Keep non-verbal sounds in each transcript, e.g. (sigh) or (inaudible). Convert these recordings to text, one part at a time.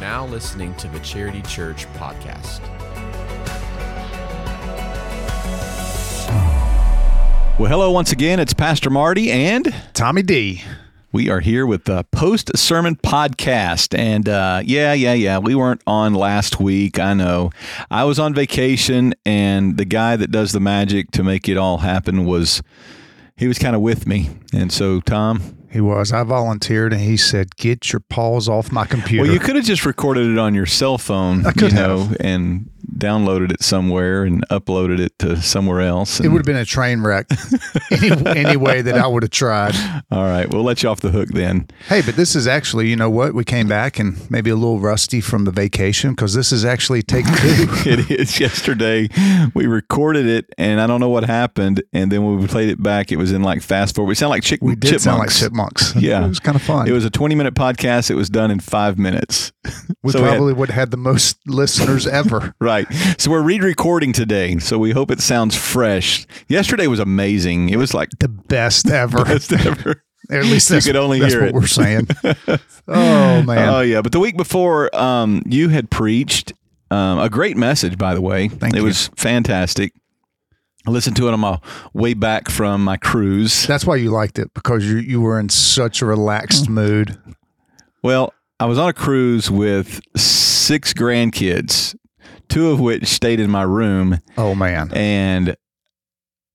now listening to the Charity Church podcast. Well, hello once again. It's Pastor Marty, and Tommy D. we are here with the post sermon podcast. And uh, yeah, yeah, yeah, we weren't on last week. I know. I was on vacation, and the guy that does the magic to make it all happen was he was kind of with me. And so, Tom, He was. I volunteered and he said, Get your paws off my computer. well, you could have just recorded it on your cell phone, I could you know, have. and downloaded it somewhere and uploaded it to somewhere else. it would have been a train wreck (laughs) any, any way that I would have tried. all right, we'll let you off the hook then. Hey, but this is actually, you know what? We came back and maybe a little rusty from the vacation because this is actually take (laughs) two. it is yesterday. We recorded it, and I don't know what happened. And then when we played it back, it was in like fast forward. We sound like chick- We did chipmunks. sound like chipmunks. (laughs) Yeah. It was kind of fun. It was a twenty-minute podcast. It was done in five minutes. (laughs) we so we had- probably would have had the most (laughs) listeners ever. Right. So we're re-recording today. So we hope it sounds fresh. Yesterday was amazing. It was like The best ever. best ever. At least You could only that's hear what it. we're saying. oh, man. Oh yeah, but the week before, um, you had preached um, a great message. By the way, Thank it you. was fantastic. I listened to it on my way back from my cruise. that's why you liked it because you, you were in such a relaxed Mm. mood. Well, I was on a cruise with six grandkids, two of which stayed in my room, Oh, man. and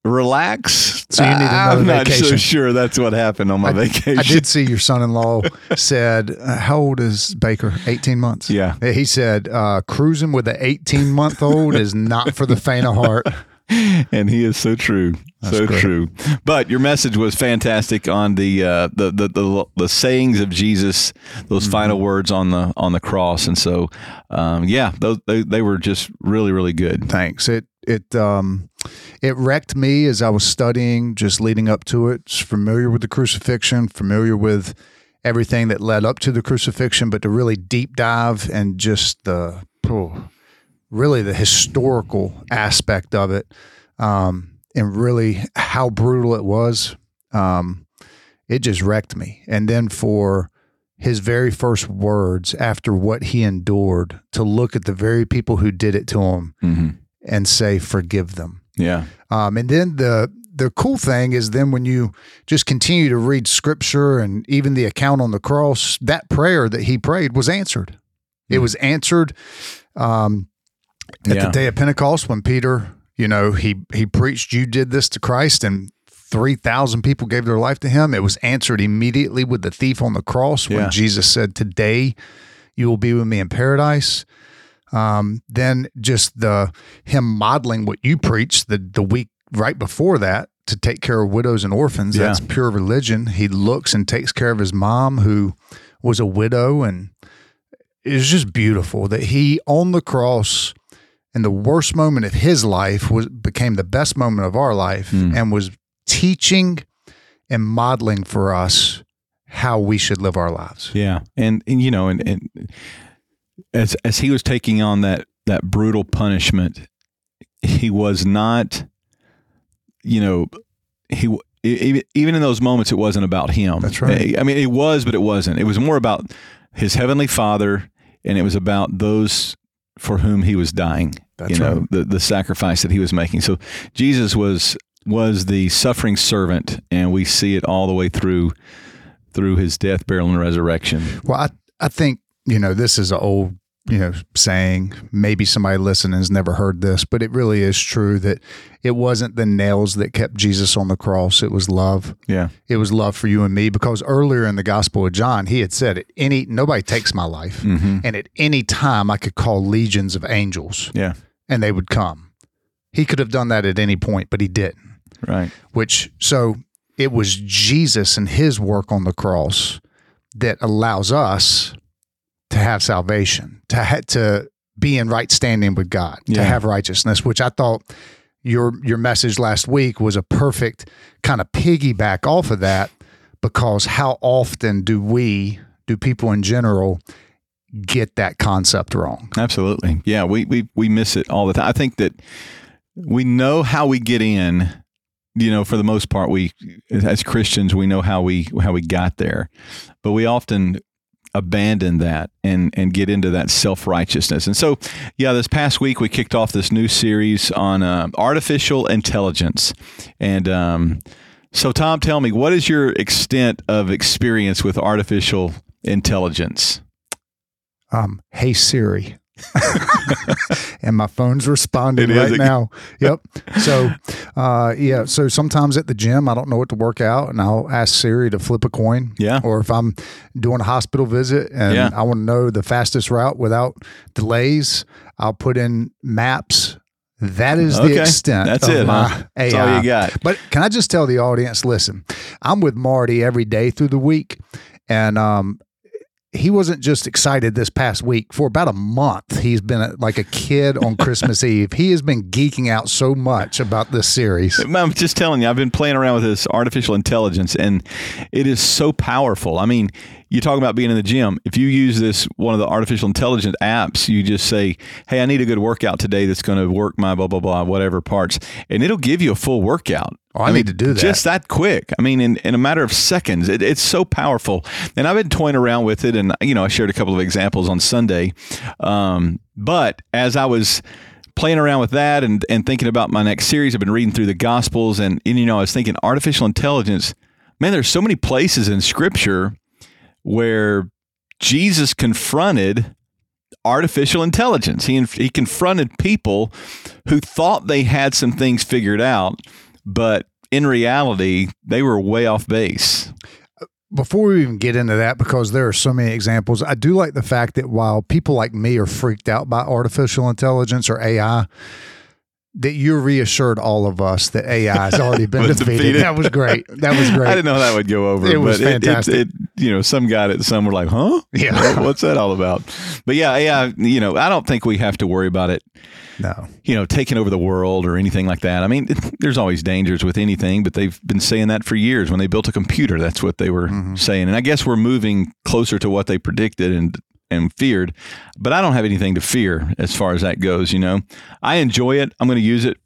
relax. So you need another I'm not so sure that's what happened on my vacation. I did see your son-in-law (laughs) said, uh, "How old is Baker? Eighteen months." Yeah. he said, uh, "Cruising with an eighteen-month-old is not for the faint of heart." (laughs) and he is so true, so great. true. But your message was fantastic on the uh, the, the the the sayings of Jesus, those Mm-hmm. final words on the on the cross, and so um, yeah, those they, they were just really really good. Thanks. It it um it wrecked me as I was studying, just leading up to it. Just familiar with the crucifixion, familiar with everything that led up to the crucifixion, but to really deep dive and just the really the historical aspect of it, um, and really how brutal it was. Um, it just wrecked me. And then for his very first words after what he endured to look at the very people who did it to him hmm and say, "Forgive them." Yeah, Um, and then the the cool thing is then when you just continue to read scripture and even the account on the cross, that prayer that he prayed was answered. It was answered um, at Yeah. the day of Pentecost when Peter, you know, he he preached, "You did this to Christ," and three thousand people gave their life to him. It was answered immediately with the thief on the cross when Yeah. Jesus said, "Today you will be with me in paradise." Um, then just the him modeling what you preached the the week right before that to take care of widows and orphans. Yeah. That's pure religion. He looks and takes care of his mom who was a widow and it's just beautiful that he on the cross in the worst moment of his life was became the best moment of our life Mm. and was teaching and modeling for us how we should live our lives. yeah, and, and you know, and, and as as he was taking on that that brutal punishment, he was not, you know, he. Even in those moments, it wasn't about him. That's right. I mean, it was, but it wasn't. It was more about his heavenly Father, and it was about those for whom he was dying. That's you know, right. the the sacrifice that he was making. So Jesus was was the suffering servant, and we see it all the way through through his death, burial, and resurrection. Well, I, I think, you know, this is an old, you know, saying. Maybe somebody listening has never heard this, but it really is true that it wasn't the nails that kept Jesus on the cross. It was love. Yeah, It was love for you and me because earlier in the Gospel of John, he had said, "At any nobody takes my life, hmm and at any time I could call legions of angels, yeah, and they would come." He could have done that at any point, but he didn't. right. Which so it was Jesus and his work on the cross that allows us to have salvation, to ha- to be in right standing with God, Yeah. to have righteousness, which I thought your your message last week was a perfect kind of piggyback off of that because how often do we do people in general get that concept wrong? Absolutely. Yeah, we, we we miss it all the time. I think that we know how we get in. You know, for the most part, we as Christians we know how we how we got there, but we often abandon that and and get into that self righteousness. And so, yeah, this past week we kicked off this new series on uh, artificial intelligence, and um, so Tom, tell me, what is your extent of experience with artificial intelligence? Um, hey Siri. (laughs) and my phone's responding It is. right now. (laughs) Yep. So, uh, yeah. So sometimes at the gym, I don't know what to work out, and I'll ask Siri to flip a coin. Yeah. Or if I'm doing a hospital visit and Yeah. I want to know the fastest route without delays, I'll put in maps. That is Okay. the extent. That's of it, my huh? AI. That's all you got. But can I just tell the audience? Listen, I'm with Marty every day through the week, and um, he wasn't just excited this past week. For about a month, he's been like a kid on (laughs) Christmas Eve. He has been geeking out so much about this series. I'm just telling you, I've been playing around with this artificial intelligence, and it is so powerful. I mean, you talk about being in the gym. If you use this one of the artificial intelligence apps, you just say, "Hey, I need a good workout today that's going to work my blah blah blah whatever parts," and it'll give you a full workout. Oh, I need to do that. Just that quick. I mean, in, in a matter of seconds, it, it's so powerful. And I've been toying around with it, and you know, I shared a couple of examples on Sunday. Um, but as I was playing around with that and, and thinking about my next series, I've been reading through the Gospels, and, and you know, I was thinking artificial intelligence. Man, there's so many places in Scripture where Jesus confronted artificial intelligence. He he confronted people who thought they had some things figured out, but in reality, they were way off base. Before we even get into that, because there are so many examples, I do like the fact that while people like me are freaked out by artificial intelligence or AI, that you reassured all of us that AI has already (laughs) been defeated. defeated. That was great. That was (laughs) great. I didn't know that would go over. It was but fantastic. It, it, you know, some got it. Some were like, "Huh? Yeah. What's that all about?" But yeah, yeah. You know, I don't think we have to worry about it. No. You know, taking over the world or anything like that. I mean, there's always dangers with anything, but they've been saying that for years. When they built a computer, that's what they were Mhm. saying. And I guess we're moving closer to what they predicted and and feared. But I don't have anything to fear as far as that goes. You know, I enjoy it. I'm going to use it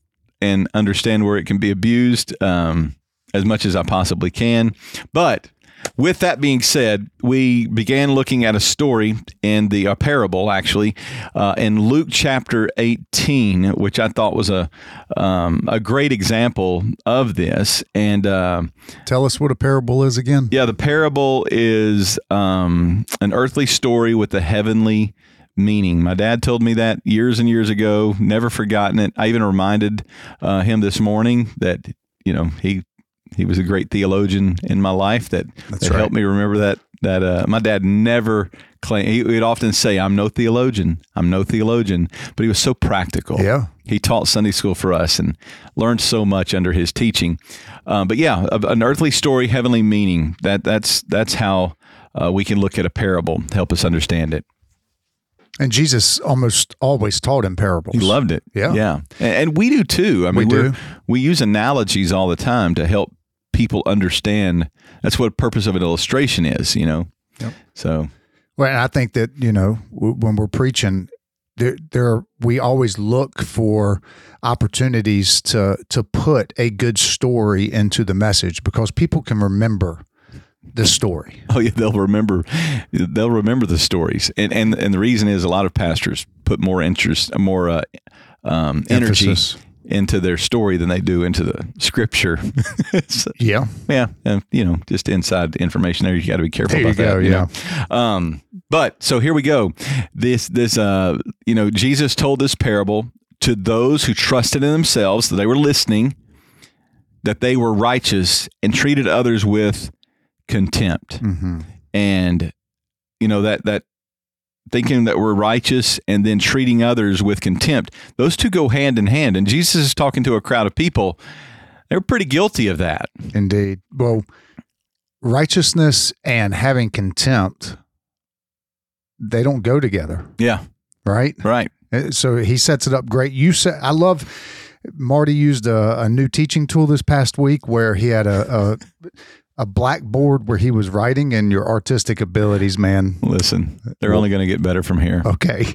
and understand where it can be abused um, as much as I possibly can. But with that being said, we began looking at a story in the a parable, actually, uh, in Luke chapter 18, which I thought was a um, a great example of this. And uh, Tell us what a parable is again. yeah, the parable is um, an earthly story with a heavenly meaning. My dad told me that years and years ago. Never forgotten it. I even reminded uh, him this morning that you know he he was a great theologian in my life that, That's that right. helped me remember that that uh, my dad never claimed he would often say i'm no theologian i'm no theologian but he was so practical Yeah. he taught Sunday school for us and learned so much under his teaching. Um, but yeah, an earthly story, heavenly meaning. That that's that's how uh, we can look at a parable, to help us understand it. And Jesus almost always taught in parables. He loved it. Yeah. yeah, and, and we do too. I mean, we're- do. we use analogies all the time to help people understand. That's what purpose of an illustration is. You know. Yep. So Well, and I think that you know w- when we're preaching, there, there we always look for opportunities to to put a good story into the message because people can remember the story. (laughs) Oh yeah, they'll remember. They'll remember the stories, and and and the reason is a lot of pastors put more interest, more uh, um, energy Emphasis. Into their story than they do into the scripture. (laughs) So, Yeah, yeah, and you know, just inside information there. You got to be careful There about that. go, you know? Um, but so here we go. This this uh, you know, Jesus told this parable to those who trusted in themselves that they were listening, that they were righteous and treated others with contempt hmm and you know that that thinking that we're righteous and then treating others with contempt. Those two go hand in hand. And jesus is talking to a crowd of people. They're pretty guilty of that. Indeed. Well, righteousness and having contempt they don't go together, yeah. Right? right. Uh, So he sets it up great. You said I love Marty used a, a new teaching tool this past week where he had a, a a blackboard where he was writing and your artistic abilities, man. listen they're only going to get better from here Okay.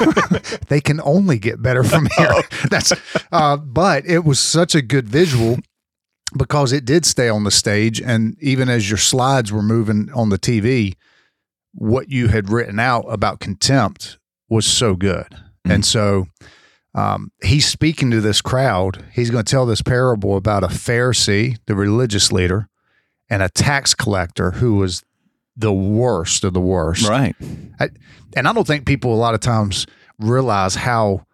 (laughs) they can only get better from here. (laughs) That's uh but it was such a good visual because it did stay on the stage and even as your slides were moving on the TV, what you had written out about contempt was so good. And so um, he's speaking to this crowd. He's going to tell this parable about a Pharisee, the religious leader, and a tax collector who was the worst of the worst. Right. I, and I don't think people a lot of times realize how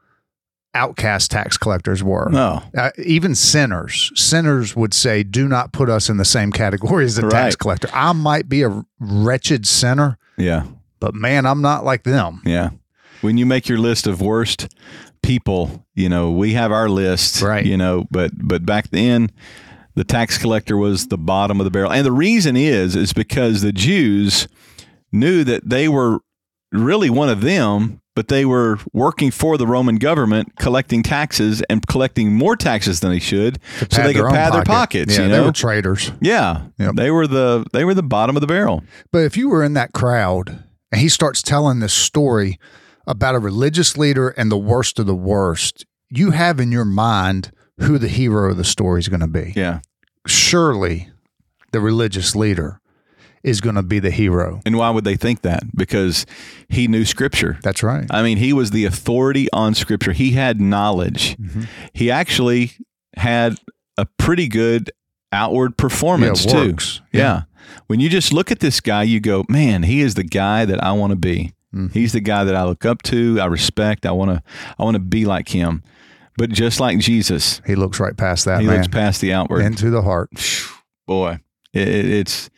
outcast tax collectors were. No. Uh, even sinners, sinners would say, "Do not put us in the same category as a tax collector." I might be a wretched sinner, Yeah. but man, I'm not like them. Yeah. When you make your list of worst people, you know, we have our list, Right. You know, but but back then the tax collector was the bottom of the barrel. And the reason is is because the Jews knew that they were really one of them, but they were working for the Roman government, collecting taxes and collecting more taxes than they should, so they could pad their pockets. Yeah, you they were traitors. yeah, Yep. they were the they were the bottom of the barrel. But if you were in that crowd and he starts telling this story about a religious leader and the worst of the worst, you have in your mind who the hero of the story is going to be. Yeah, Surely the religious leader is going to be the hero. and why would they think that? Because he knew Scripture. That's right. I mean, he was the authority on Scripture. He had knowledge. Mm-hmm. He actually had a pretty good outward performance Yeah, too. Yeah. Yeah. When you just look at this guy, you go, "Man, he is the guy that I want to be. Mhm. He's the guy that I look up to. I respect. I want to. I want to be like him." But just like Jesus, He looks right past that he man looks past the outward. into the heart. Boy, it, it- it's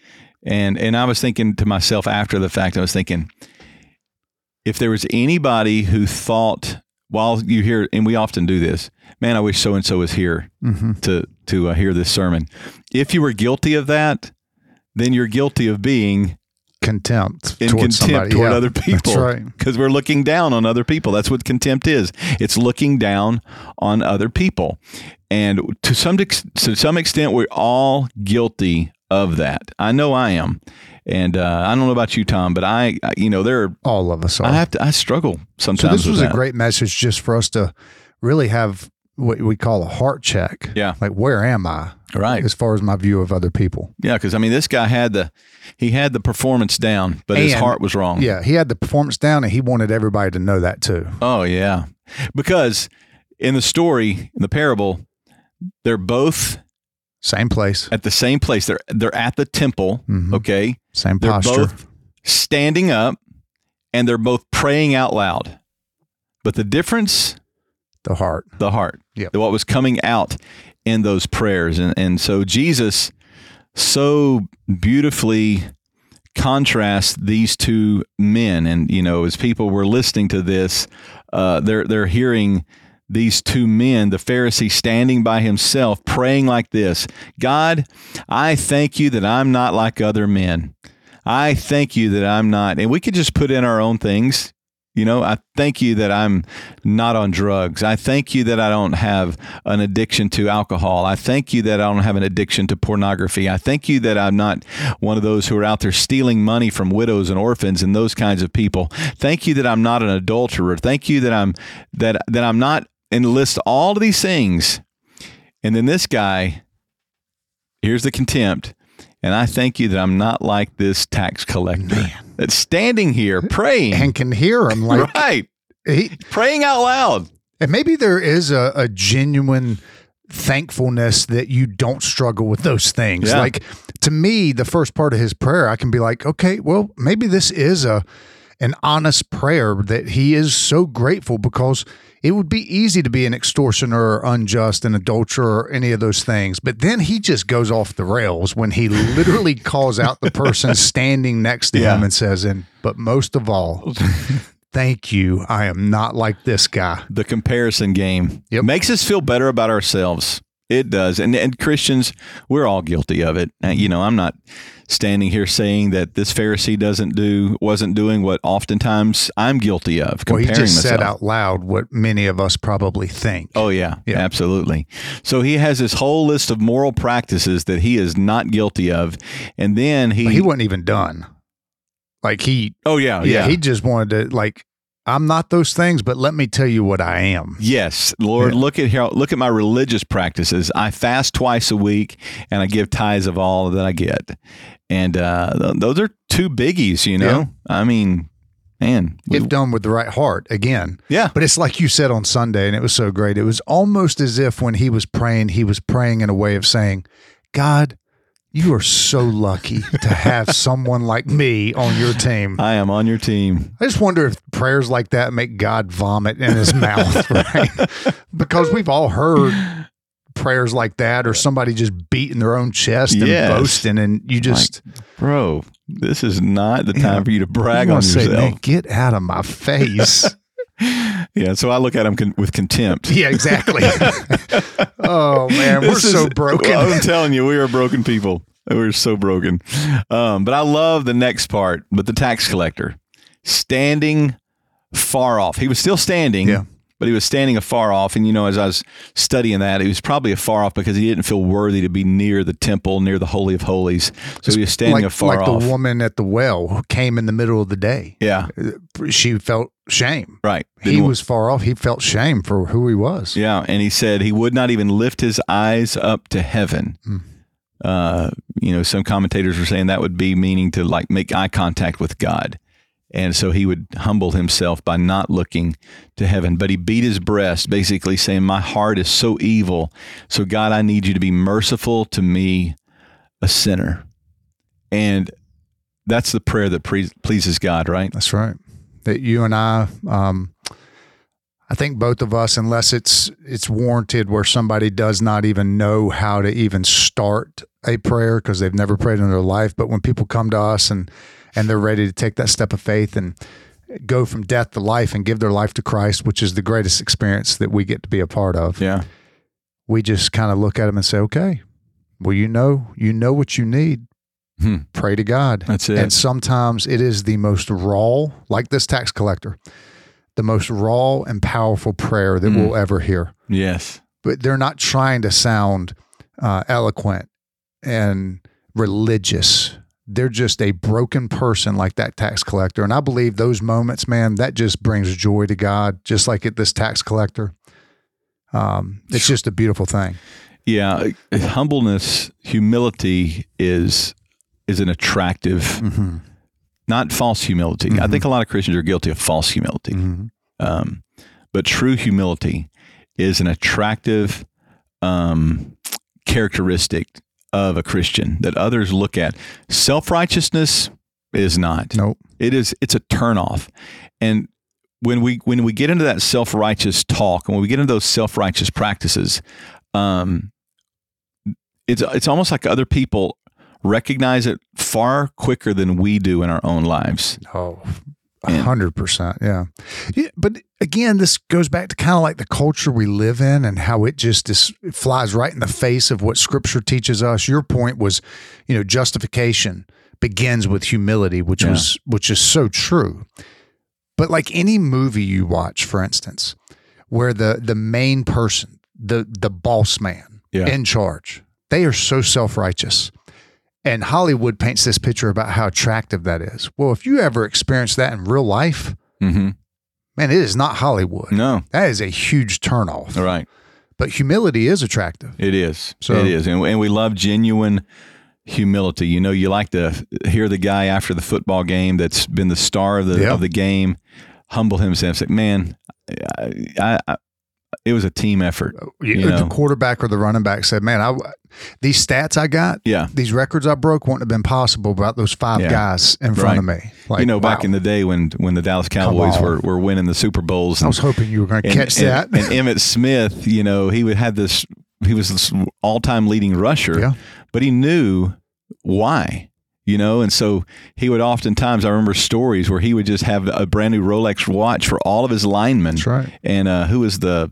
and and I was thinking to myself after the fact. I was thinking, if there was anybody who thought while you hear, and we often do this, man, I wish so and so was here hmm to to uh, hear this sermon. If you were guilty of that, then you're guilty of being Contempt in towards contempt somebody. toward Yeah, other people. That's right. Because we're looking down on other people. That's what contempt is. It's looking down on other people, and to some to some extent, we're all guilty of that. I know I am, and uh, I don't know about you, Tom, but I, I- you know, there. Are, All of us are. I have to. I struggle sometimes. so this was a great message just for us to really have what we call a heart check. Yeah. Like where am I right. as far as my view of other people? Yeah, because I mean, this guy had the he had the performance down, but his heart was wrong. Yeah, he had the performance down and he wanted everybody to know that too. Oh yeah, because in the story, in the parable, they're both Same place, at the same place. They're they're at the temple. Mhm. Okay, same they're posture. both standing up, and they're both praying out loud. But the difference, the heart. the heart, Yep. what was coming out in those prayers, and and so Jesus so beautifully contrasts these two men, and you know, as people were listening to this, uh, they're they're hearing these two men, the Pharisee standing by himself, praying like this God, I thank you that I'm not like other men. I thank you that I'm not. And we could just put in our own things. You know, I thank you that I'm not on drugs. I thank you that I don't have an addiction to alcohol. I thank you that I don't have an addiction to pornography. I thank you that I'm not one of those who are out there stealing money from widows and orphans and those kinds of people. Thank you that I'm not an adulterer. Thank you that I'm that that I'm not and list all of these things. And then this guy, here's the contempt. And I thank you that I'm not like this tax collector Man. that's standing here praying. And can hear him like (laughs) right. he, Praying out loud. and maybe there is a, a genuine thankfulness that you don't struggle with those things. Yeah. Like to me, the first part of his prayer, I can be like, okay, well, maybe this is a an honest prayer that he is so grateful because it would be easy to be an extortioner or unjust, an adulterer, or any of those things. But then he just goes off the rails when he literally (laughs) calls out the person standing next to him and says, and but most of all, (laughs) thank you. I am not like this guy. The comparison game Yep. makes us feel better about ourselves. It does. And, and Christians, we're all guilty of it. You mm-hmm. know, I'm not standing here saying that this Pharisee doesn't do, wasn't doing what oftentimes I'm guilty of, Well, he just myself. said out loud what many of us probably think. Oh yeah, Yeah. absolutely. So he has this whole list of moral practices that he is not guilty of, and then he, But he wasn't even done. Like he, oh yeah, yeah, yeah, he just wanted to like. I'm not those things, but let me tell you what I am. Yes, Lord, Yeah. look at here. Look at my religious practices. I fast twice a week, and I give tithes of all that I get. And uh, th- those are two biggies, you know. I mean, man, we- If done with the right heart, again. yeah, But it's like you said on Sunday, and it was so great. It was almost as if when he was praying, he was praying in a way of saying, God, you are so lucky to have (laughs) someone like me on your team. I am on your team. I just wonder if prayers like that make God vomit in his (laughs) mouth, right? because we've all heard prayers like that or somebody just beating their own chest and Yes. boasting, and you just Bro, this is not the time for you to brag you on wanna say, yourself. Man, get out of my face. (laughs) Yeah, so I look at him con- with contempt. yeah, exactly. (laughs) oh man, we're This so is- broken. I'm telling you, we are broken people. We're so broken. Um, but I love the next part. But the tax collector standing far off. He was still standing. Yeah. But he was standing afar off, and you know, as I was studying that, he was probably afar off because he didn't feel worthy to be near the temple, near the holy of holies. So he was standing like, afar like off. the woman at the well who came in the middle of the day. yeah, She felt shame. right. He Didn't wa- was far off. He felt shame for who he was. Yeah, and he said he would not even lift his eyes up to heaven. Hmm. Uh, you know, some commentators were saying that would be meaning to like make eye contact with God. And so he would humble himself by not looking to heaven. But he beat his breast, basically saying, My heart is so evil. So, God, I need you to be merciful to me, a sinner. And that's the prayer that pre- pleases God, right? That's right. That you and I, um, I think both of us, unless it's it's warranted where somebody does not even know how to even start a prayer because they've never prayed in their life. But when people come to us and and they're ready to take that step of faith and go from death to life and give their life to Christ, which is the greatest experience that we get to be a part of. Yeah. We just kind of look at them and say, "Okay, well, you know, you know what you need. Hmm. Pray to God." That's it. And sometimes it is the most raw, like this tax collector, the most raw and powerful prayer that Mm. we'll ever hear. yes. But they're not trying to sound uh, eloquent and religious. They're just a broken person like that tax collector. And I believe those moments, man, that just brings joy to God, just like it, this tax collector. Um, it's just a beautiful thing. Yeah. Humbleness, humility is is an attractive Mm-hmm. not false humility. I Mhm. think a lot of Christians are guilty of false humility. Mm-hmm. Um, but true humility is an attractive um, characteristic of a Christian that others look at. Self righteousness is not. Nope. It is. It's a turnoff. And when we when we get into that self righteous talk and when we get into those self righteous practices, um, it's it's almost like other people recognize it far quicker than we do in our own lives. Oh, a hundred percent. Yeah. yeah. But again, this goes back to kind of like the culture we live in and how it just is, it flies right in the face of what scripture teaches us. Your point was, you know, justification begins with humility, which Yeah. was, which is so true. But like any movie you watch, for instance, where the, the main person, the, the boss man Yeah. in charge, they are so self-righteous. And Hollywood paints this picture about how attractive that is. Well, if you ever experience that in real life, Mm-hmm. man, it is not Hollywood. No, That is a huge turnoff. all right. But humility is attractive. It is. So- it is, and, and we love genuine humility. You know, you like to hear the guy after the football game that's been the star of the of the game humble himself. Say, man, I, it was a team effort. You the know. quarterback or the running back said, "Man, I these stats I got, Yeah. these records I broke wouldn't have been possible without those five Yeah. guys in front of me." Like, you know, back in the day when when the Dallas Cowboys were, were winning the Super Bowls, I was hoping you were going to catch and, that. and Emmitt Smith, you know, he would had this. He was this all time leading rusher, Yeah. but he knew why. You know, and so he would oftentimes. I remember stories where he would just have a brand new Rolex watch for all of his linemen. That's right. And uh, who was the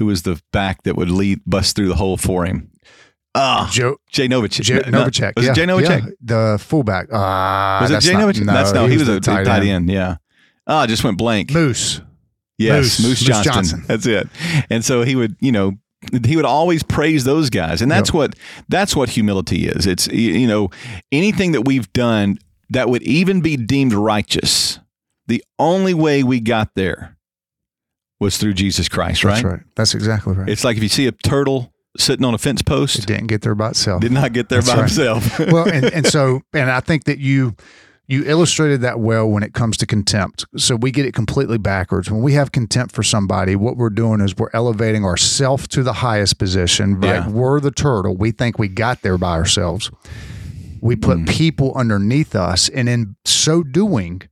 who was the back that would lead bust through the hole for him? Ah, Joe Jay Novacek. Jay No, Novacek. Was yeah. it Jay Novacek? Yeah, the fullback. Uh, Was it Jay not- Novacek? that's no. He, was, the a tight, tight end. Yeah. Oh, I just went blank. Moose. Yes, Moose. Moose, Moose Johnston. (laughs) That's it. And so he would, you know, he would always praise those guys, and that's Yep. what that's what humility is. It's you know anything that we've done that would even be deemed righteous, the only way we got there was through Jesus Christ, right? That's right. That's exactly right. It's like if you see a turtle sitting on a fence post. it didn't get there by itself. did not get there That's by right. himself. (laughs) well, and, (laughs) and so, and I think that you you illustrated that well when it comes to contempt. So we get it completely backwards. When we have contempt for somebody, what we're doing is we're elevating ourself to the highest position. Right? Yeah. We're the turtle. We think we got there by ourselves. We put Mm. people underneath us, and in so doing,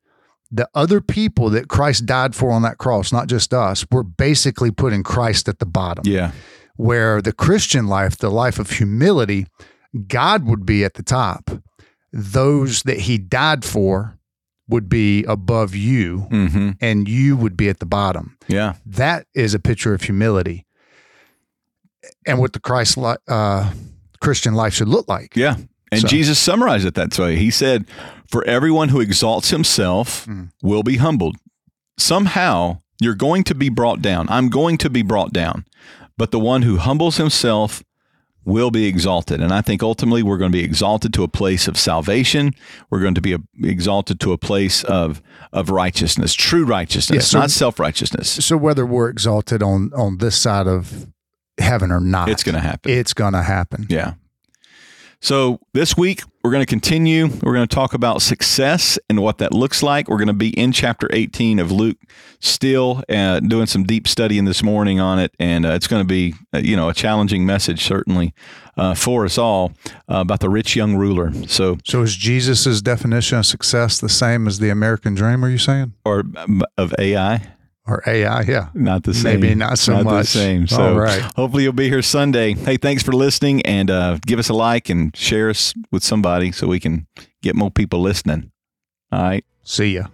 the other people that Christ died for on that cross, not just us, we're basically putting Christ at the bottom yeah. where the Christian life, the life of humility, God would be at the top. Those that he died for would be above you, hmm and you would be at the bottom. Yeah. That is a picture of humility and what the Christ li- uh, Christian life should look like. Yeah. And So- Jesus summarized it that way. He said, For everyone who exalts himself Mm. will be humbled. Somehow you're going to be brought down. I'm going to be brought down. But the one who humbles himself will be exalted. And I think ultimately we're going to be exalted to a place of salvation. We're going to be exalted to a place of, of righteousness, true righteousness, Yeah, so- not self righteousness. So whether we're exalted on on this side of heaven or not, It's going to happen. it's going to happen. Yeah. So this week we're going to continue. We're going to talk about success and what that looks like. We're going to be in chapter 18 of Luke, still uh, doing some deep studying this morning on it, and uh, it's going to be uh, you know a challenging message certainly uh, for us all uh, about the rich young ruler. So So is Jesus' definition of success the same as the American dream? Are you saying, or um, of AI. Or AI? Yeah. Not the same. Maybe not so the much. same. So All right. hopefully you'll be here Sunday. Hey, thanks for listening and uh, give us a like and share us with somebody so we can get more people listening. All right. See ya.